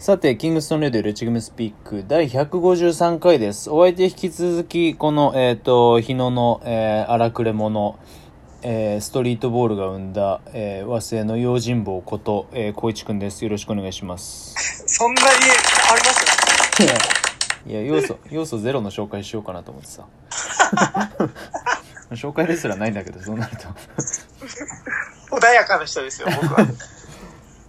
さて、キングストンレディオレチグムスピーク第153回です。お相手引き続き、この、えっ、と、日野の、えー荒くれ者、えーストリートボールが生んだ、えー和製の用心棒こと、えー、小一くんです。よろしくお願いします。そんなにあります？いや、要素、要素ゼロの紹介しようかなと思ってさ。紹介ですらないんだけど、そうなると。穏やかな人ですよ、僕は。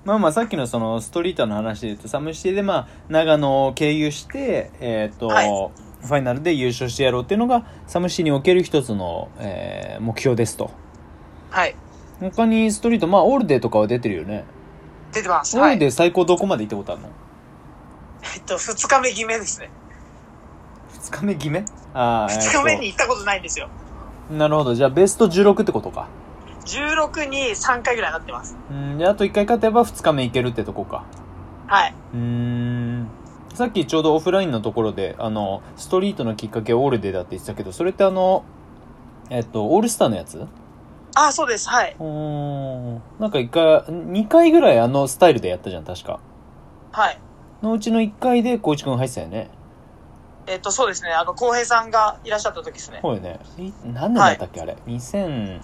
まあまあさっきのそのストリートの話で言うとサムシティでまあ長野を経由してえっ、と、はいファイナルで優勝してやろうっていうのがサムシティにおける一つの、えー目標ですとはい。他にストリートまあオールデーとかは出てるよね、出てます。オーはい。ルデー最高どこまで行ったことあるの？えっと、二日目決めですね。2日目決め？ああ、二日目に行ったことないんですよ。なるほどじゃあベスト16ってことか16に3回ぐらいなってます。うんであと1回勝てば2日目行けるってとこかはい。うーんさっきちょうどオフラインのところであのストリートのきっかけオールデーだって言ってたけどそれってあのえっとオールスターのやつ？あ、そうです。はい。うーんなんか一回2回ぐらいあのスタイルでやったじゃん確かはい。のうちの1回で光一君入ってたよねえっと、そうですね。あの、浩平さんがいらっしゃった時ですね。そうよねい何年だったっけ、あれ？2000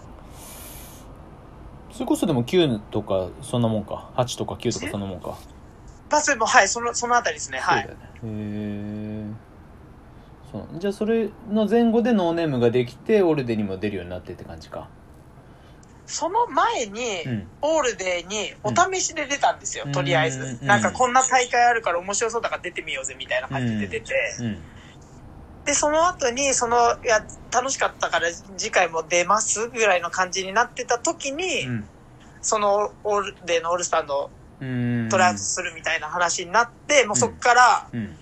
それこそでも9とかそんなもんか。8とか9とかそんなもんか。バスも、はい、その、そのあたりですね。はい。へえそう。じゃあそれの前後でノーネームができてオールデーにも出るようになってって感じか。その前に、うん。オールデーにお試しで出たんですよ、うんとりあえうんず。なんかこんな大会あるから面白そうだから出てみようぜみたいな感じで出て。うんで、その後に、その、いや、楽しかったから次回も出ますぐらいの感じになってた時に、うん。その、オールデーのオールスターのうん。トライアウトするみたいな話になって、もうそっから、うん。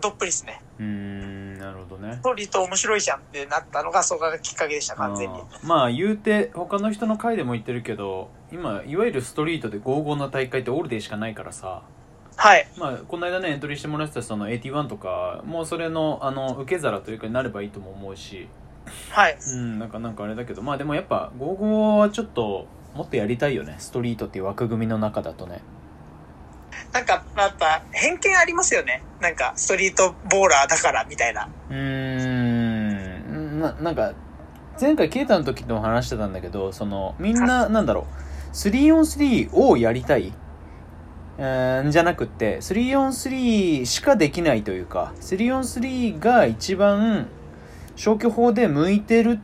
どっぷりですね。うーんなるほどね。ストリート面白いじゃんってなったのが、そこがきっかけでした、完全に。まあ言うて他の人の回でも言ってるけど今いわゆるストリートでゴーゴーな大会ってオールデーしかないからさはい。まあこの間ねエントリーしてもらってたその81とかもうそれのあの受け皿というかになればいいとも思うしはい。うんなんかなんかあれだけどまあでもやっぱゴーゴーはちょっともっとやりたいよねストリートっていう枠組みの中だとねなんか、やっぱ、偏見ありますよね。なんか、ストリートボーラーだから、みたいな。うーんななんか前回ケイタの時とも話してたんだけどそのみんななんだろう 3on3 をやりたいじゃなくって 3on3 しかできないというか 3on3 が一番消去法で向いてる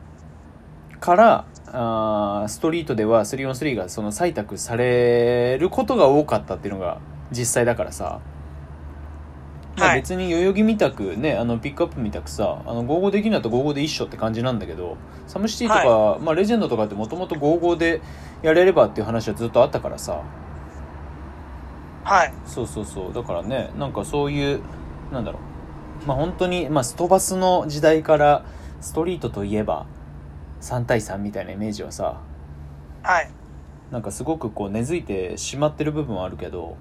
からあーストリートでは 3on3 がその採択されることが多かったっていうのが実際だからさ、まあはい。別に代々木みたくねあのピックアップみたくさあの55できるんだったら55で一緒って感じなんだけどサムシティとか、まあ、レジェンドとかってもともと55でやれればっていう話はずっとあったからさはい。そうそうそうだからねなんかそういうなんだろうまあ本当にまあストバスの時代からストリートといえば3対3みたいなイメージはさはい。なんかすごくこう根付いてしまってる部分はあるけど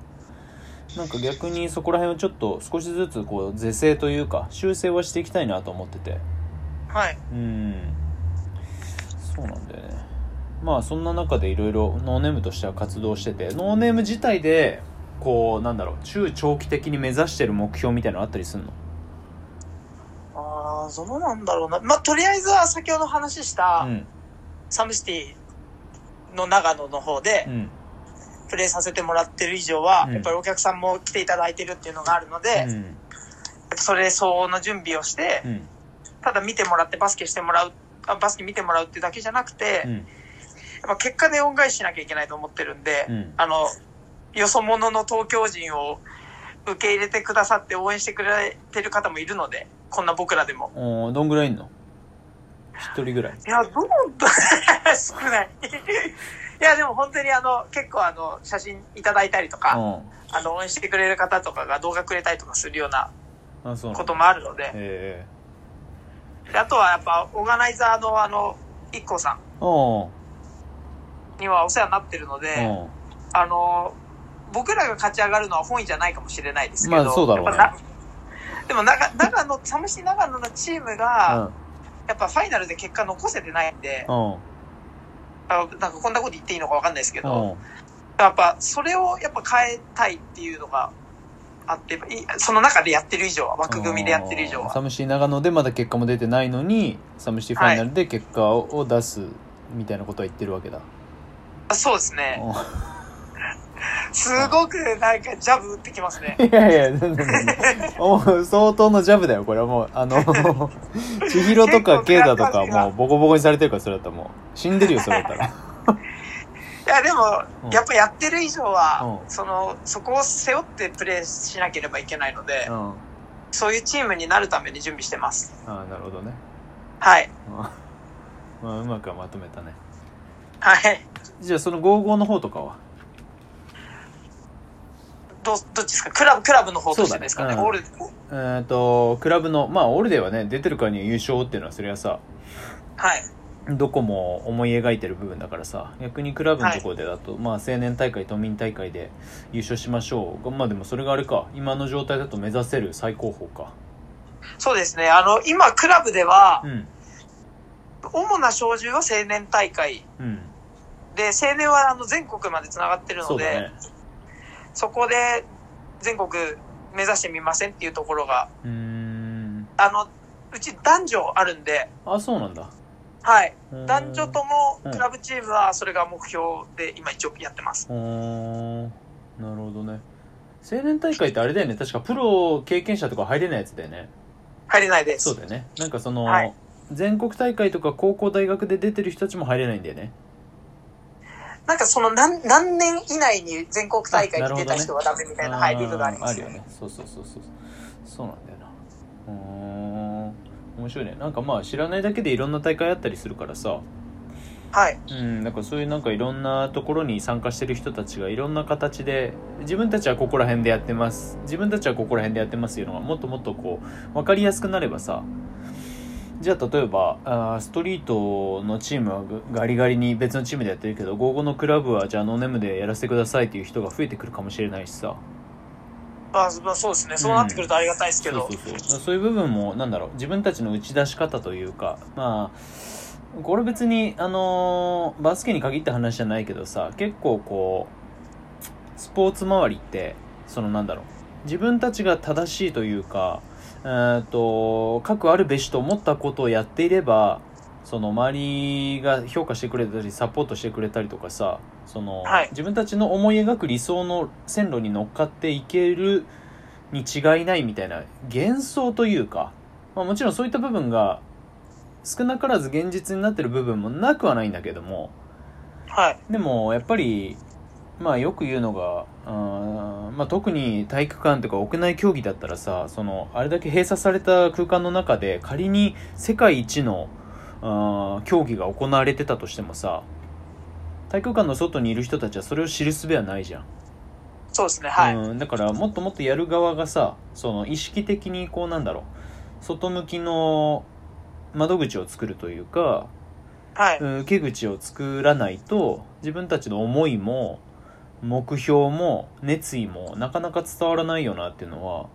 なんか逆にそこら辺をちょっと少しずつこう是正というか修正はしていきたいなと思っててはい。うんそうなんだよねまあそんな中でいろいろノーネームとしては活動しててノーネーム自体でこうなんだろう中長期的に目指してる目標みたいなのあったりすんの？ああ、どうなんだろうな。まあ、とりあえずは先ほど話した、うん。サムシティの長野の方でうん。プレイさせてもらってる以上は、うん。やっぱりお客さんも来ていただいてるっていうのがあるので、それ相応の準備をして、うん。ただ見てもらってバスケしてもらう、あバスケ見てもらうってだけじゃなくて、うん。やっぱ結果で恩返ししなきゃいけないと思ってるんで、うん。あの、よそ者の東京人を受け入れてくださって応援してくれてる方もいるので、こんな僕らでも。おーどんぐらいいんの？一人ぐらい。いや、どう、少ない。いや、でも本当にあの、結構あの、写真いただいたりとか、うあの、応援してくれる方とかが動画くれたりとかするようなんあそうなの。こともあるので、えであとはやっぱ、オーガナイザーのあの、一 k さんえおにはお世話になってるので、おあの、僕らが勝ち上がるのは本意じゃないかもしれないですけど、まあそうだろうね。でも長、長野、サムシ長野のチームうが、ん。やっぱファイナルで結果残せてないんで、うん。あなんかこんなこと言っていいのかわかんないですけど、うん。やっぱそれをやっぱ変えたいっていうのがあって、いその中でやってる以上は、枠組みでやってる以上は。サムシ長野でまだ結果も出てないのにサムシファイナルで結果を出すみたいなことは言ってるわけだ、そうですね。うすごくなんかジャブ打ってきますね。ん いやいや全然もう相当のジャブだよこれはもう。あの 千尋とかケイダとかもうボコボコにされてるからそれだったらもう死んでるよそれだったら。いや、でもうん、やっぱやってる以上は、うん。その、そこを背負ってプレーしなければいけないので、うん。そういうチームになるために準備してます。ああなるほどね。はい。うん。まあうまくはまとめたね。はい。じゃあその55の方とかは？ど、どっちですか？クラブ、クラブの方としてですかね。ねうんオールえー、とクラブのまあオールデーはね出てるからには優勝っていうのはそれはさはい。どこも思い描いてる部分だからさ逆にクラブのところでだと、まあ青年大会都民大会で優勝しましょう。まあでもそれがあれか。今の状態だと目指せる最高峰か。そうですね。あの、今、クラブではう、ん。主な照準は青年大会うん。で、青年はあの全国まで繋がってるので、そうだねそこで全国目指してみませんっていうところが、うーん。あの、うち男女あるんで、あそうなんだ。はい。男女ともうんクラブチームはそれが目標で今一応やってます。うーん。なるほどね。青年大会ってあれだよね。確かプロ経験者とか入れないやつだよね。入れないです。そうだよね。なんかその、はい。全国大会とか高校大学で出てる人たちも入れないんだよねなんかその何何年以内に全国大会に出た人はダメみたいな、はい、ルールがあります。あるよね。そうそうそうそう。そうなんだよな。うーん。面白いね。なんかまあ知らないだけでいろんな大会あったりするからさ。はい。うん。なんかそういうなんかいろんなところに参加してる人たちがいろんな形で自分たちはここら辺でやってます。自分たちはここら辺でやってますっていうのがもっともっとこう分かりやすくなればさじゃあ例えばあーストリートのチームはガガリガリに別のチームでやってるけど午後のクラブはじゃあノーネームでやらせてくださいっていう人が増えてくるかもしれないしさまあ、まあ、そうですね。そうなってくるとありがたいですけど。そうそうそうそういう部分もなんだろう自分たちの打ち出し方というかまあこれ別にあのーバスケに限った話じゃないけどさ結構こうスポーツ周りってそのなんだろう自分たちが正しいというかえーと各あるべしと思ったことをやっていればその周りが評価してくれたりサポートしてくれたりとかさその、はい自分たちの思い描く理想の線路に乗っかっていけるに違いないみたいな幻想というか、まあ、もちろんそういった部分が少なからず現実になってる部分もなくはないんだけどもはい。でもやっぱりまあよく言うのがうん、まあ、特に体育館とか屋内競技だったらさそのあれだけ閉鎖された空間の中で仮に世界一のうん競技が行われてたとしてもさ体育館の外にいる人たちはそれを知る術はないじゃんそうですね。はい。うん、だからもっともっとやる側がさその意識的にこうなんだろう外向きの窓口を作るというか、はい。うん受け口を作らないと自分たちの思いも目標も熱意もなかなか伝わらないよなっていうのは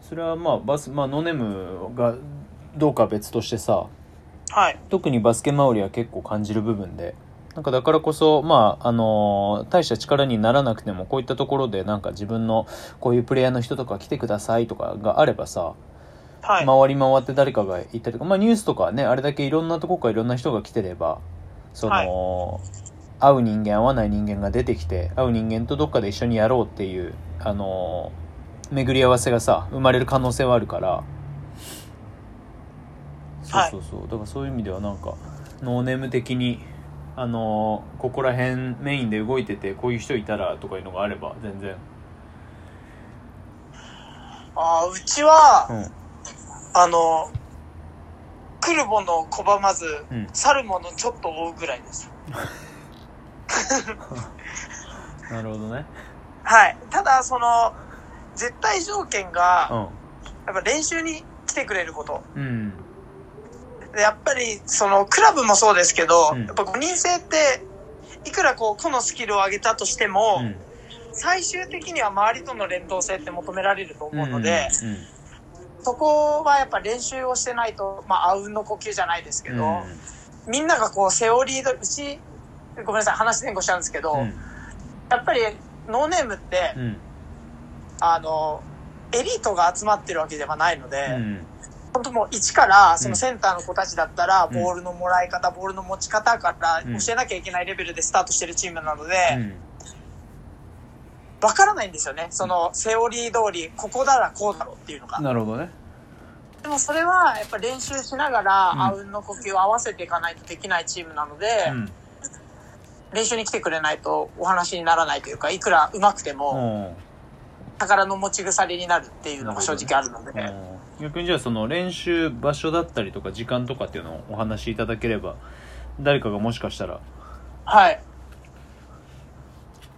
それはまあバス、まあ、ノネムがどうかは別としてさはい。特にバスケ周りは結構感じる部分でなんかだからこそまああの大した力にならなくてもこういったところでなんか自分のこういうプレイヤーの人とか来てくださいとかがあればさ、はい。回り回って誰かがいたりとか、まあ、ニュースとかねあれだけいろんなとこからいろんな人が来てればその、会う人間会わない人間が出てきて会う人間とどっかで一緒にやろうっていうあの巡り合わせがさ生まれる可能性はあるから。そうそうそう、だからそういう意味ではなんかノーネーム的にあのここら辺メインで動いててこういう人いたらとかいうのがあれば全然。あーうちは、うん。あの、来るものを拒まず、うん。去るものちょっと追うぐらいです。なるほどね。はい。ただ、その、絶対条件が、うやっぱ練習に来てくれること。んうん。でやっぱり、その、クラブもそうですけど、うん。やっぱ5人制って、いくらこう、個のスキルを上げたとしても、うん。最終的には周りとの連動性って求められると思うので、うん。うん。そこはやっぱ練習をしてないと、まあ、あうんの呼吸じゃないですけど、みんながこう、セオリード、うち、ごめんなさい、話前後したんですけど、うん。やっぱり、ノーネームってう、ん。あの、エリートが集まってるわけではないので、うん。本当もう一から、そうん。のセンターの子たちだったら、うん。ボールのもらい方、ボールの持ち方からうん。教えなきゃいけないレベルでスタートしてるチームなので、うん。わからないんですよね。その、セオリー通り、ここならこうだろうっていうのが。なるほどね。でもそれは、やっぱ練習しながら、うん。あうんの呼吸を合わせていかないとできないチームなので、うん練習に来てくれないとお話にならないというか、いくら上手くても、うん。宝の持ち腐れになるっていうのが正直あるので、うん。逆にじゃあその練習場所だったりとか時間とかっていうのをお話しいただければ誰かがもしかしたら。はい。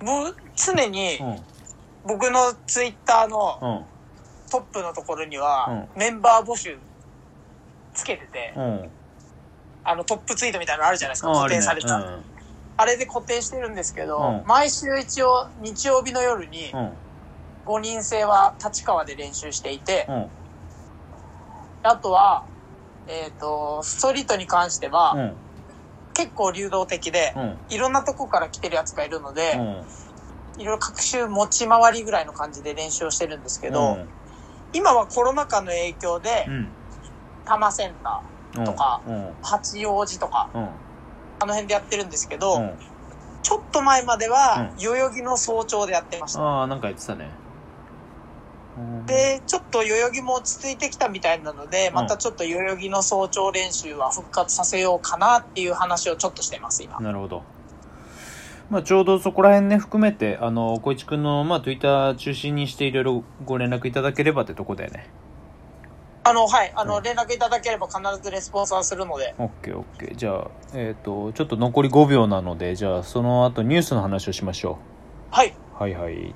もう常にうん。僕のツイッターのうん。トップのところには、メンバー募集つけてて、うん。あのトップツイートみたいなのあるじゃないですか、あ固定された。あるねあれで固定してるんですけど、うん。毎週一応日曜日の夜にうん。5人制は立川で練習していてう、ん。あとは、えっ、と、ストリートに関しては、うん。結構流動的で、うん。いろんなとこから来てるやつがいるので、うん。いろいろ各週持ち回りぐらいの感じで練習をしてるんですけど、うん。今はコロナ禍の影響でう、ん。多摩センター、とかうん。八王子とか、うんあの辺でやってるんですけど、うんちょっと前まではう、代々木の早朝でやってました。ああなんか言ってたねうんで、ちょっと代々木も落ち着いてきたみたいなので、またちょっと代々木の早朝練習は復活させようかなっていう話をちょっとしてます、今。なるほど。まあ、ちょうどそこら辺ね、含めて、あの、小市くんの、まあ、Twitter 中心にしていろいろご連絡いただければってとこだよね。あの、はい、あの、うん連絡いただければ必ずレスポンスはするので、オッケーオッケー。じゃあ、えっ、と、ちょっと残り5秒なので、じゃあ、その後ニュースの話をしましょはい。う。はいはい。